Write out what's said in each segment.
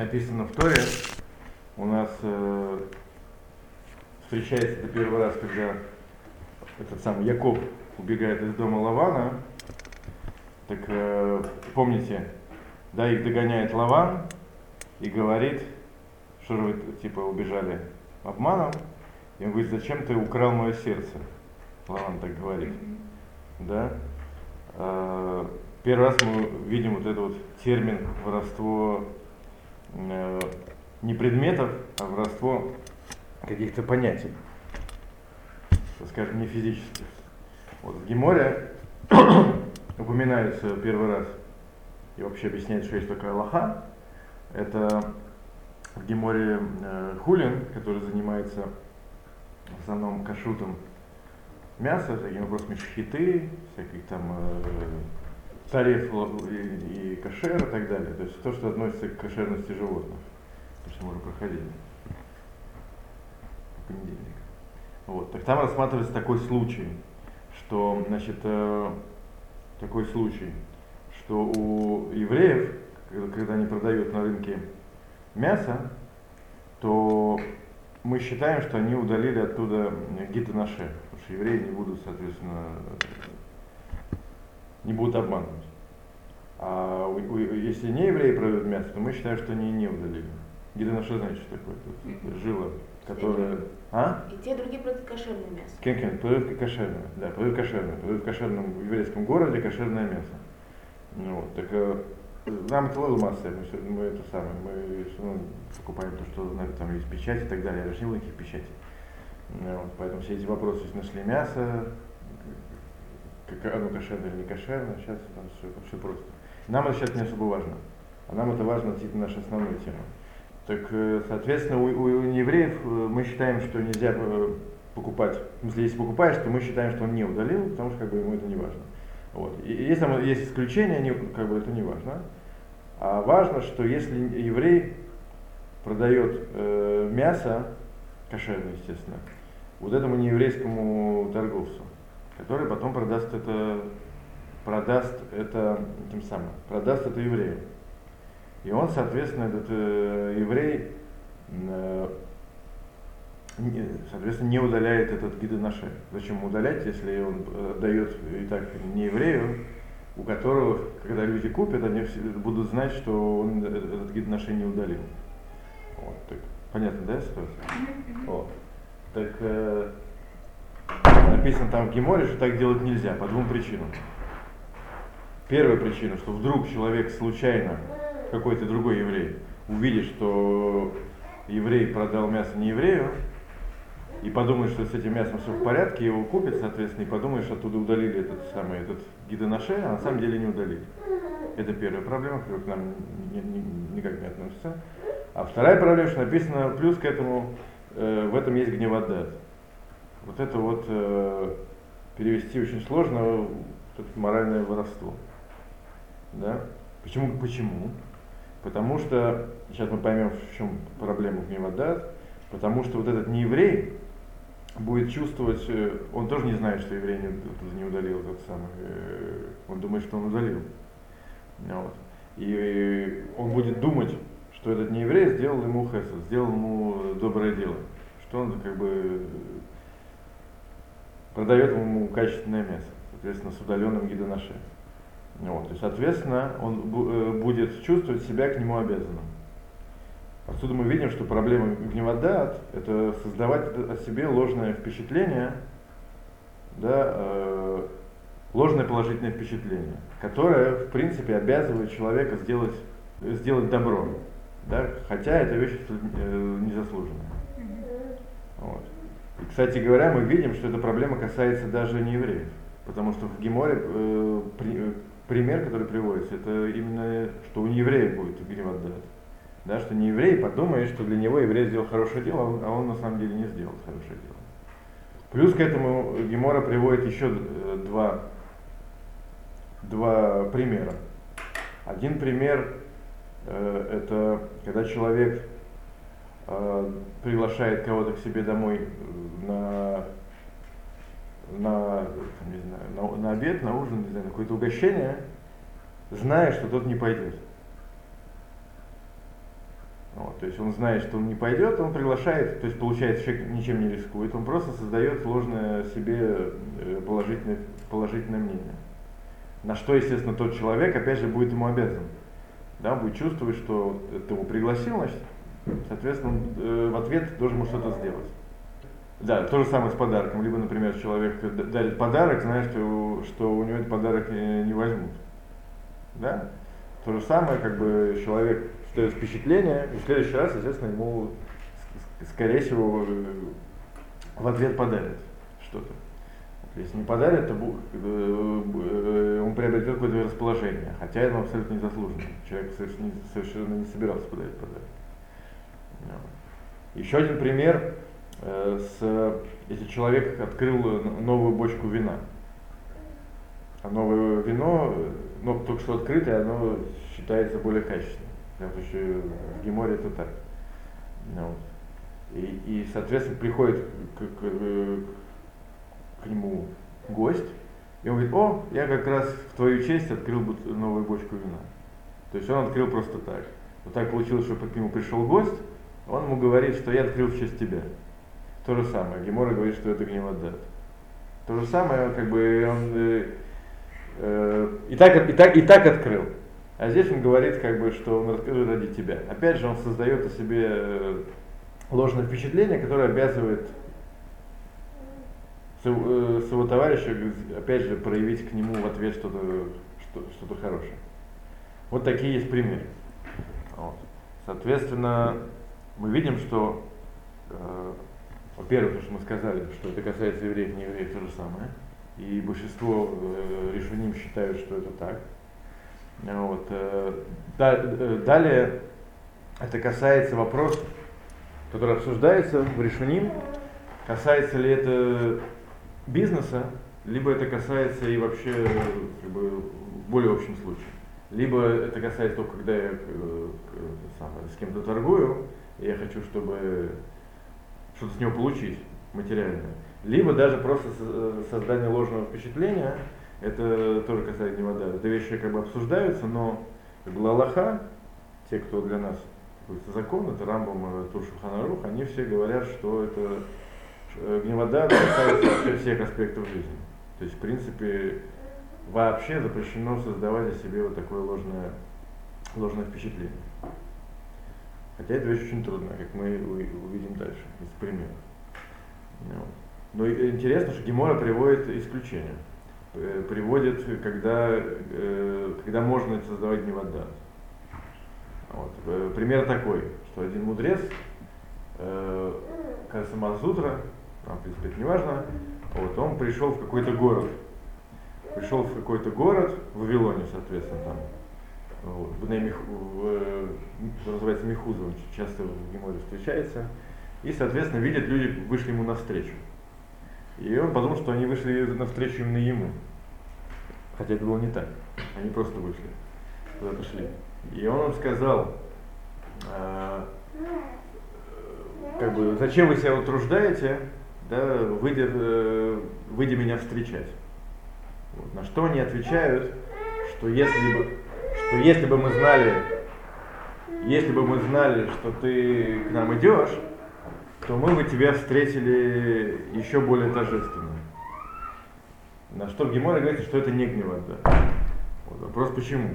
написано в Торе, у нас э, встречается это первый раз, когда этот самый Яков убегает из дома Лавана. Так э, помните, да, их догоняет Лаван и говорит, что же вы типа убежали обманом. И он говорит, зачем ты украл мое сердце? Лаван так говорит. Да? Э, первый раз мы видим вот этот вот термин воровство не предметов, а воровство каких-то понятий, скажем, не физических. Вот в Геморе упоминается первый раз и вообще объясняет, что есть такая Аллаха. Это в Геморе э, Хулин, который занимается в основном кашутом мяса, такими вопросами шхиты, всяких там э, тариф и, и кашер и так далее. То есть то, что относится к кошерности животных. Что мы уже проходили понедельник. Вот. Так там рассматривается такой случай, что, значит, э, такой случай, что у евреев, когда они продают на рынке мясо, то мы считаем, что они удалили оттуда гита наше, потому что евреи не будут, соответственно, не будут обманывать. А у, у, если не евреи продают мясо, то мы считаем, что они не удалили. Знает, что такое. Тут жила, которая... А? И те, другие продают кошерное мясо. Кен, кен, продают кошерное, да, продают кошерное. Продают в кошерном еврейском городе кошерное мясо. Ну, вот, так э, нам это масса, мы, все, мы это самое, мы все равно покупаем то, что там есть печать и так далее, я же не было никаких печатей. Ну, вот, поэтому все эти вопросы, если нашли мясо, как оно кошерное или не кошерное, сейчас там все, все просто. Нам это сейчас не особо важно. А нам это важно относительно нашей основной темы. Так, э, соответственно, у, у евреев э, мы считаем, что нельзя э, покупать. Если покупаешь, то мы считаем, что он не удалил, потому что как бы, ему это не важно. Вот. И если там есть исключения, они, как бы это не важно. А важно, что если еврей продает э, мясо, кошерное, естественно, вот этому нееврейскому торговцу, который потом продаст это, продаст это тем самым, продаст это еврею. И он, соответственно, этот э, еврей, э, не, соответственно, не удаляет этот гида наши. Зачем удалять, если он э, дает и так не еврею, у которого, когда люди купят, они будут знать, что он этот гид нашей не удалил. Вот, так, понятно, да, ситуация? Вот. Так э, написано там в Геморе, что так делать нельзя по двум причинам. Первая причина, что вдруг человек случайно какой-то другой еврей увидит, что еврей продал мясо не еврею, и подумает, что с этим мясом все в порядке, его купит, соответственно, и подумает, что оттуда удалили этот самый этот гидонаше, а на самом деле не удалили. Это первая проблема, которая к нам ни, ни, никак не относится. А вторая проблема, что написано, плюс к этому, э, в этом есть гневодат. Вот это вот э, перевести очень сложно, это моральное воровство. Да? Почему? Почему? Потому что, сейчас мы поймем, в чем проблема гневодат, потому что вот этот нееврей будет чувствовать, э, он тоже не знает, что еврей не, не удалил этот самый, э, он думает, что он удалил. Вот. И он будет думать, что этот нееврей сделал ему хесед, сделал ему доброе дело, что он как бы продает ему качественное мясо, соответственно, с удаленным гидонаше. Вот, и, соответственно, он э, будет чувствовать себя к нему обязанным. Отсюда мы видим, что проблема гневодат – это создавать о себе ложное впечатление, да, э, ложное положительное впечатление, которое, в принципе, обязывает человека сделать, сделать добро, да, хотя эта вещь э, незаслуженная. Вот. И, кстати говоря, мы видим, что эта проблема касается даже не евреев, потому что в Геморе э, при, пример, который приводится, это именно, что у неевреев будет гнев Да, что не еврей подумает, что для него еврей сделал хорошее дело, а, а он на самом деле не сделал хорошее дело. Плюс к этому Гемора приводит еще э, два, два примера. Один пример э, это когда человек э, приглашает кого-то к себе домой на на, не знаю, на, на обед, на ужин, не знаю, на какое-то угощение, зная, что тот не пойдет. Вот, то есть он знает, что он не пойдет, он приглашает, то есть получается человек ничем не рискует, он просто создает ложное себе э, положительное, положительное мнение. На что, естественно, тот человек, опять же, будет ему обязан. Да, будет чувствовать, что ты его пригласил, значит, соответственно, он э, в ответ должен что-то сделать. Да, то же самое с подарком. Либо, например, человек дарит подарок, зная, что, что у него этот подарок не, возьмут. Да? То же самое, как бы человек дает впечатление, и в следующий раз, естественно, ему, скорее всего, в ответ подарят что-то. Если не подарят, то э, он приобретет какое-то расположение, хотя это абсолютно незаслуженно. Человек совершенно не собирался подарить подарок. Еще один пример, с, если человек открыл новую бочку вина. А новое вино, но только что открытое, оно считается более качественным. Потому что в Геморе это так. Ну вот. И, и, соответственно, приходит к, к, к нему гость, и он говорит, о, я как раз в твою честь открыл новую бочку вина. То есть он открыл просто так. Вот так получилось, что к нему пришел гость, он ему говорит, что я открыл в честь тебя. То же самое. Гемора говорит, что это гневодат. То же самое, как бы он э, э, и, так, и, так, и так открыл. А здесь он говорит, как бы, что он раскрыл ради тебя. Опять же, он создает о себе э, ложное впечатление, которое обязывает э, своего товарища, опять же, проявить к нему в ответ что-то что, что хорошее. Вот такие есть примеры. Вот. Соответственно, мы видим, что, э, во-первых, то, что мы сказали, что это касается евреев, не евреев, то же самое. И большинство э, решеним считают, что это так. Вот. Э, э, далее это касается вопроса, который обсуждается в решеним, касается ли это бизнеса, либо это касается и вообще как бы, в более общем случае. Либо это касается только, когда я э, с кем-то торгую, и я хочу, чтобы что-то с него получить материальное. Либо даже просто создание ложного впечатления, это тоже касается вода. Это вещи как бы обсуждаются, но как бы Аллаха, те, кто для нас закон, это Рамбам, Туршуханарух, они все говорят, что это э, гневода касается вообще всех аспектов жизни. То есть, в принципе, вообще запрещено создавать о себе вот такое ложное, ложное впечатление. Хотя это вещь очень трудная, как мы увидим дальше, из примеров. Но интересно, что Гемора приводит исключение. Э, приводит, когда, э, когда можно создавать невода. Вот. Э, пример такой, что один мудрец, кажется, Мазутра, там, в принципе, это не важно, вот, он пришел в какой-то город. Пришел в какой-то город, в Вавилоне, соответственно, там. Вот, в, в, что называется Михуза, он часто в Геморе встречается. И, соответственно, видят, люди вышли ему навстречу. И он подумал, что они вышли навстречу именно ему. Хотя это было не так. Они просто вышли, куда-то шли. И он им сказал, э, как бы, зачем вы себя утруждаете, да, выйдя, э, выйдя меня встречать. Вот. На что они отвечают, что если бы, что если бы мы знали, если бы мы знали, что ты к нам идешь, то мы бы тебя встретили еще более торжественно. На что Гемора говорит, что это не гневот. Да. Вот, вопрос почему.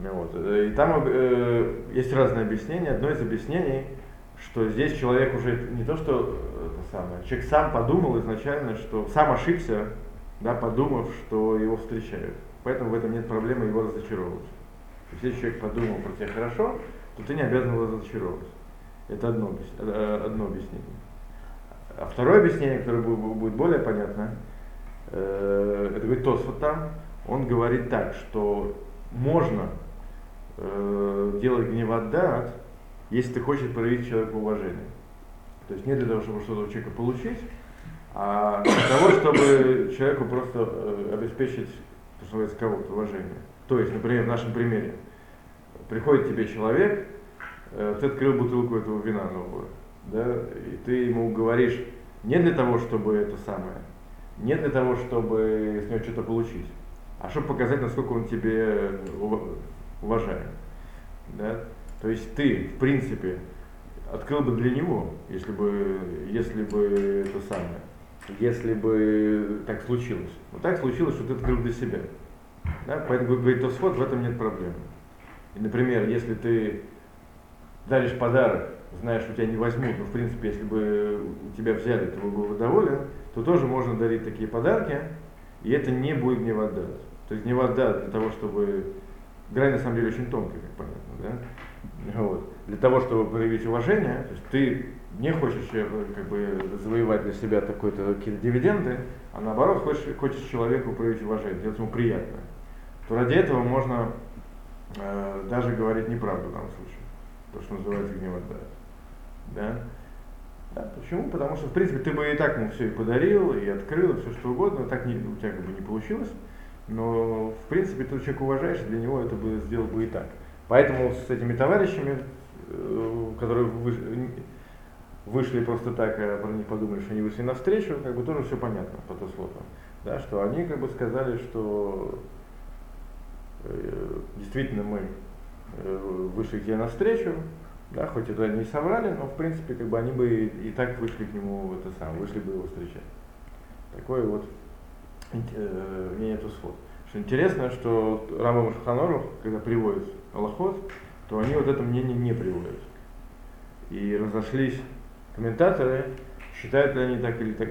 Ну вот. И там э, есть разные объяснения. Одно из объяснений, что здесь человек уже не то, что это самое, человек сам подумал изначально, что сам ошибся, да, подумав, что его встречают. Поэтому в этом нет проблемы его разочаровывать. Если человек подумал про тебя хорошо, то ты не обязан его разочаровывать. Это одно, э, одно объяснение. А второе объяснение, которое будет более понятно, э, это говорит Тосфот там, он говорит так, что можно э, делать гневодат, если ты хочешь проявить человеку уважение. То есть не для того, чтобы что-то у человека получить, а для того, чтобы человеку просто обеспечить, называется, кого-то уважение. То есть, например, в нашем примере, приходит тебе человек, Э, ты открыл бутылку этого вина новую, да, и ты ему говоришь не для того, чтобы это самое, не для того, чтобы с него что-то получить, а чтобы показать, насколько он тебе уважает. Да? То есть ты, в принципе, открыл бы для него, если бы, если бы это самое, если бы так случилось. Но так случилось, что ты открыл для себя. Да? Поэтому, говорит Тосфот, в этом нет проблем. И, например, если ты даришь подарок, знаешь, что тебя не возьмут, но в принципе, если бы тебя взяли, ты был бы доволен, то тоже можно дарить такие подарки, и это не будет гневодат. То есть гневодат для того, чтобы... Грань на самом деле очень тонкая, как понятно, да? Вот. Для того, чтобы проявить уважение, то есть ты не хочешь э, как бы завоевать для себя такой-то какие-то дивиденды, а наоборот хочешь, хочешь человеку проявить уважение, сделать ему приятно, то ради этого можно э, даже говорить неправду в данном случае, то, что называется гневодат. Да? Да, почему? Потому что, в принципе, ты бы и так ему все и подарил, и открыл, и все что угодно, так не, у тебя как бы не получилось. Но, в принципе, ты человек уважаешь, для него это бы сделал бы и так. Поэтому с этими товарищами, э, которые вышли просто так, а про них подумали, что они вышли навстречу, как бы тоже все понятно по Тослоту. Да, что они как бы сказали, что э, действительно мы э, вышли к тебе навстречу, да, хоть это не соврали, но в принципе как бы они бы и, и так вышли к нему в это самое, вышли бы его встречать. Такое вот э, мнение Тусфот. Что интересно, что Рамбам Шуханоров, когда приводит Аллахот, то они вот это мнение не приводят. И разошлись комментаторы, считают ли они так или так,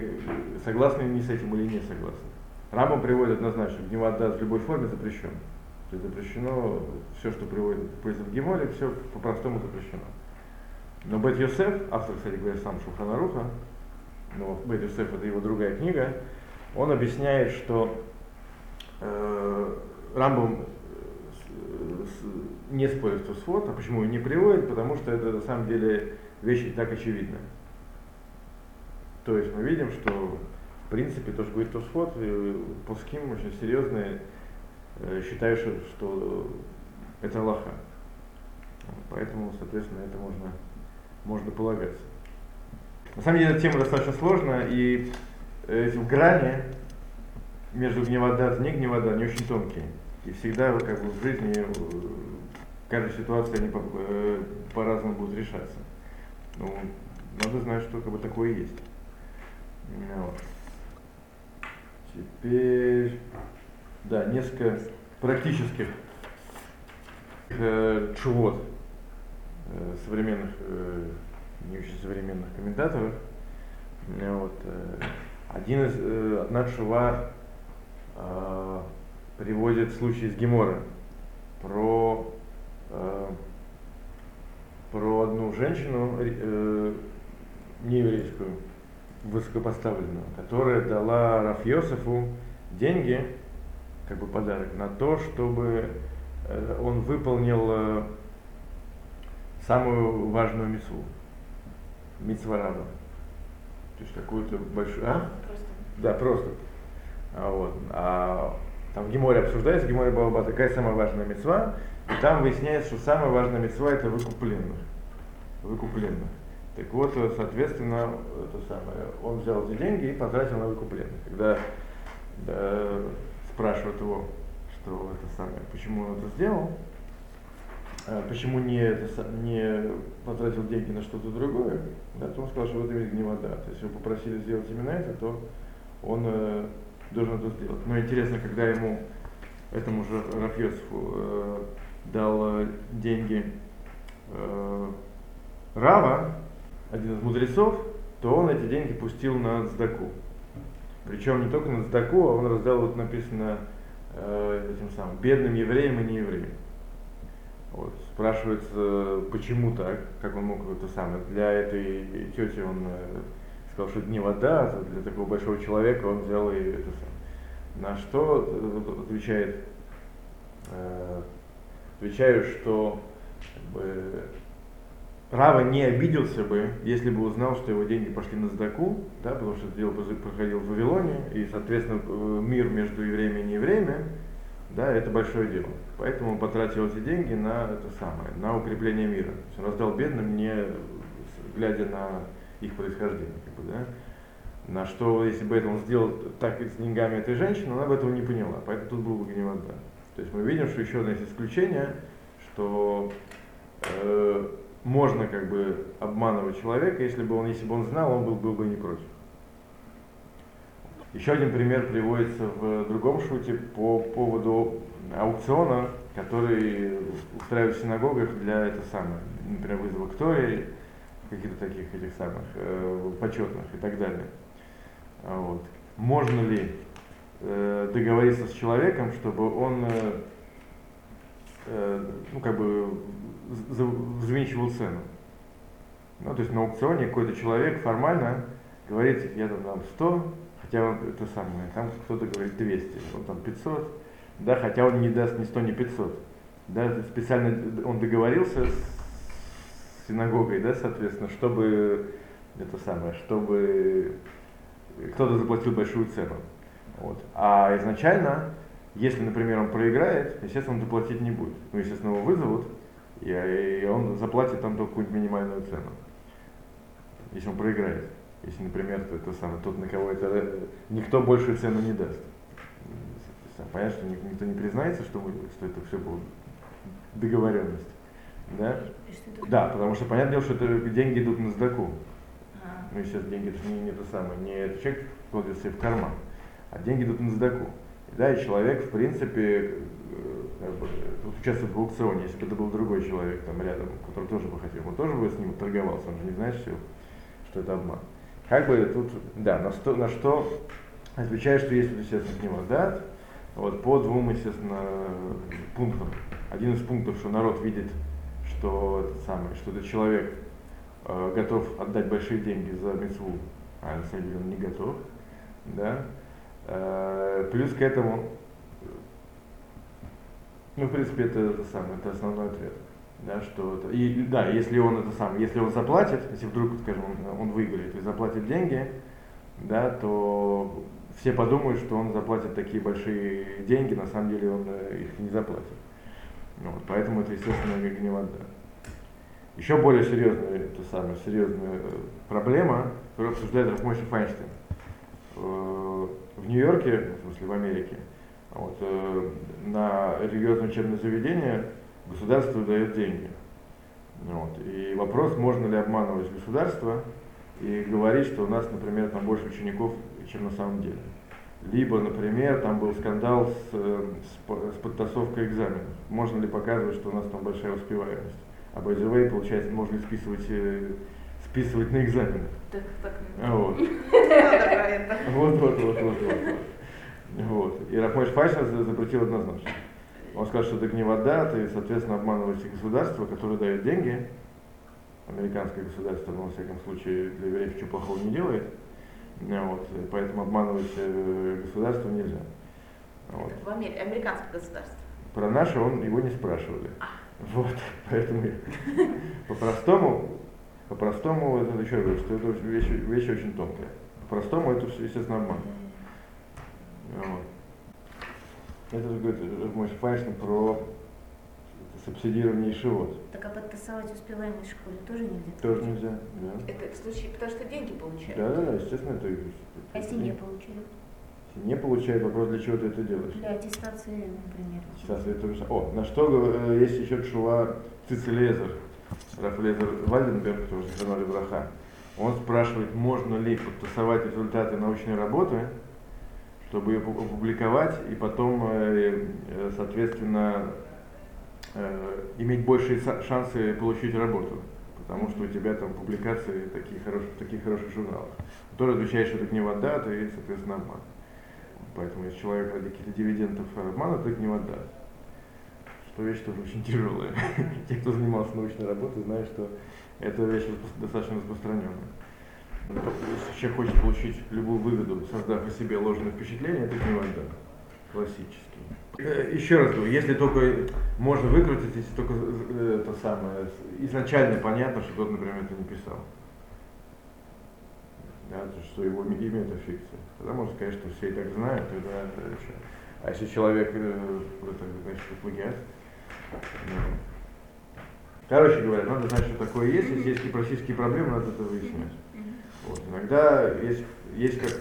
согласны ли они с этим или не согласны. Рамбам приводит однозначно, гневода в любой форме запрещен. То есть запрещено все, что приводит в Геморе, все по-простому запрещено. Но Бет Йосеф, автор, кстати говоря, сам Шуханаруха, но Бет Йосеф это его другая книга, он объясняет, что э, Рамбам не спорит с Тосфот, а почему и не приводит, потому что это на самом деле вещь так очевидная. То есть мы видим, что в принципе то, что говорит Тосфот, Пуским очень серьезные Э, считаю, что, это Аллаха. Поэтому, соответственно, это можно, можно полагаться. На самом деле, эта тема достаточно сложная, и эти грани между гневодат и не гневодат, они очень тонкие. И всегда как бы, в жизни э, каждая ситуация они по, э, по-разному будут решаться. Ну, надо знать, что как бы такое есть. Вот. Теперь да, несколько практических э, чувот э, современных, э, не очень современных комментаторов. Вот, э, один из, э, одна чува приводит случай из Гемора про, про одну женщину э, нееврейскую, высокопоставленную, которая дала Рафьосифу деньги как бы подарок на то, чтобы э, он выполнил э, самую важную митцву, митцвараба. То есть какую-то большую... А? Просто. Да, просто. А, вот. а там в Геморе обсуждается, Геморе Баба, такая самая важная мецва, и там выясняется, что самая важная мецва это выкупленных. Выкупленных. Так вот, соответственно, это самое, он взял эти деньги и потратил на выкупленных. Когда да, спрашивают его, что это самое, почему он это сделал, а почему не, это, не потратил деньги на что-то другое, да, то он сказал, что в этом есть гневода. То есть его попросили сделать именно это, то он э, должен это сделать. Но интересно, когда ему, этому же Рафьосифу, э, дал э, деньги э, Рава, один из мудрецов, то он эти деньги пустил на Здаку. Причем не только на Цдаку, а он раздал, вот написано, э, этим самым, бедным евреям и неевреям. Вот. Спрашивается, почему так, как он мог это самое. Для этой тети он э, сказал, что это не вода, а для такого большого человека он взял и это самое. На что э, отвечает, э, отвечаю, что как бы, Рава не обиделся бы, если бы узнал, что его деньги пошли на сдаку, да, потому что дело проходило в Вавилоне, и, соответственно, э, мир между евреями и неевреями, да, это большое дело. Поэтому он потратил эти деньги на это самое, на укрепление мира. То есть он раздал бедным, не глядя на их происхождение. Как бы, да. На что, если бы это он сделал так с деньгами этой женщины, она бы этого не поняла. Поэтому тут был бы гневода. То есть мы видим, что еще одно из исключения, что э, можно как бы обманывать человека, если бы он, если бы он знал, он был, был бы не против. Еще один пример приводится в другом шуте по поводу аукциона, который устраивают в синагогах для это самое, например, вызова к Торе, каких-то таких этих самых э, почетных и так далее. Вот. Можно ли э, договориться с человеком, чтобы он э, э, ну, как бы взвинчивал цену? Ну, то есть на аукционе какой-то человек формально говорит, я там дам 100, хотя он это самое, там кто-то говорит 200, он там 500, да, хотя он не даст ни 100, ни 500. Да, специально он договорился с синагогой, да, соответственно, чтобы это самое, чтобы кто-то заплатил большую цену. Вот. А изначально, если, например, он проиграет, естественно, он доплатить не будет. Ну, естественно, его вызовут, и, он заплатит там только какую-нибудь минимальную цену, если он проиграет. Если, например, то, это самое, тот, на кого это никто большую цену не даст. Понятно, что никто не признается, что, мы, что это все было договоренность. Да? Да, потому что понятное дело, что это деньги идут на сдаку. Ну и сейчас деньги это не, не то самое, не человек кладет себе в карман, а деньги идут на сдаку. Да, и человек, в принципе, э, как бы, участвует в аукционе, если бы это был другой человек там рядом, который тоже бы хотел, он тоже бы с ним торговался, он же не знает все, что это обман. Как бы тут, да, на что, на что отвечает, что есть, естественно, к нему да, вот, по двум, естественно, пунктам. Один из пунктов, что народ видит, что, это самое, что этот человек э, готов отдать большие деньги за мецву, а на самом деле он не готов. Да? Э, плюс к этому, ну, в принципе, это, это самое, это основной ответ. Да, что это, и да, если он это сам, если он заплатит, если вдруг, скажем, он, он выиграет и заплатит деньги, да, то все подумают, что он заплатит такие большие деньги, на самом деле он э, их не заплатит. Ну вот, поэтому это, естественно, гневода. Еще более серьезная, это самая серьезная э, проблема, которую обсуждает Рафмойши Файнштейн. Э, в Нью-Йорке, в смысле в Америке, вот, на религиозное учебное заведение государство дает деньги. Вот. И вопрос, можно ли обманывать государство и говорить, что у нас, например, там больше учеников чем на самом деле. Либо, например, там был скандал с, э, с, с подтасовкой экзаменов. Можно ли показывать, что у нас там большая успеваемость? А by the way, получается, можно ли списывать, э, списывать на экзаменах. Так, так. Вот. Вот, вот, вот, вот, вот. Вот. И Рахмойш Файшер запретил однозначно. Он сказал, что это гневода, ты, соответственно, обманываешь государство, которое дает деньги, американское государство, но, во всяком случае, для евреев ничего плохого не делает, вот, поэтому обманывать э, государство нельзя. Вот. В Америке, американское государство. Про наше он его не спрашивали. А. Вот, поэтому по-простому, по-простому, это еще говорю, что это вещь, вещь очень тонкая. По-простому это все, естественно, обман. Вот. Это же говорит мой Файнштейн про субсидирование шивот. Так а подтасовать успеваемость в школе тоже нельзя? Тоже нельзя, да. Это в случае, потому что деньги получают? Да, да, да, естественно, это... А если не получают? Если не получают, вопрос, для чего ты это делаешь? Для аттестации, например. Аттестации это же... О, на что э, есть еще Шува Цицелезер, Рафлезер Вальденберг, тоже Жаноли Браха. Он спрашивает, можно ли подтасовать результаты научной работы, чтобы ее опубликовать и потом, э, э, соответственно, э, иметь большие шансы получить работу, потому что у тебя там публикации такие хорошие, в таких хороших журналах. Тоже отвечает, что это не вода, и, соответственно, обман. Поэтому если человек ради каких-то дивидендов обмана, то это не вода. Что вещь тоже очень тяжелая. Те, кто занимался научной работой, знают, что эта вещь достаточно распространенная. Человек хочет получить любую выгоду, создав о себе ложное впечатление, это не вода. Классический. Э, еще раз говорю, если только можно выкрутить, если только э, это самое, изначально понятно, что тот, например, это не писал. Да, что его имя это фикция. Тогда можно сказать, что все и так знают, тогда это еще. А если человек, э, это значит, плагиат. Короче говоря, надо знать, что такое есть, если есть российские проблемы, надо это выяснять. Вот. Иногда есть, есть как,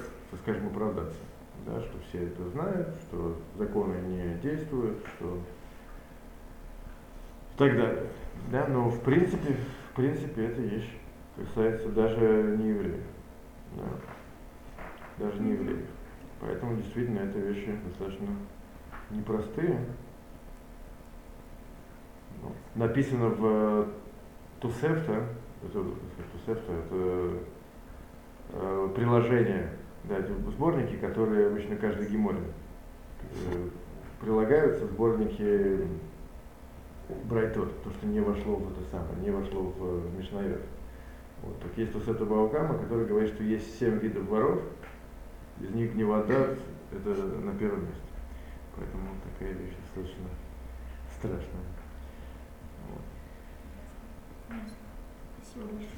скажем, оправдаться да, что все это знают, что законы не действуют, что так далее. Да, но в принципе, в принципе, эта вещь касается даже не евреев. Да. Даже не евреев. Поэтому действительно это вещи достаточно непростые. Написано в Тусефта, это, Тусефта, это э, приложение, да, сборники, которые обычно каждый геморин э, прилагаются, сборники Брайтот, то, что не вошло в это самое, не вошло в Мишнайот. Вот. Так есть Тусефта Баукама, который говорит, что есть семь видов воров, из них гневодат это на первом месте. Поэтому такая вещь достаточно страшная. Большое.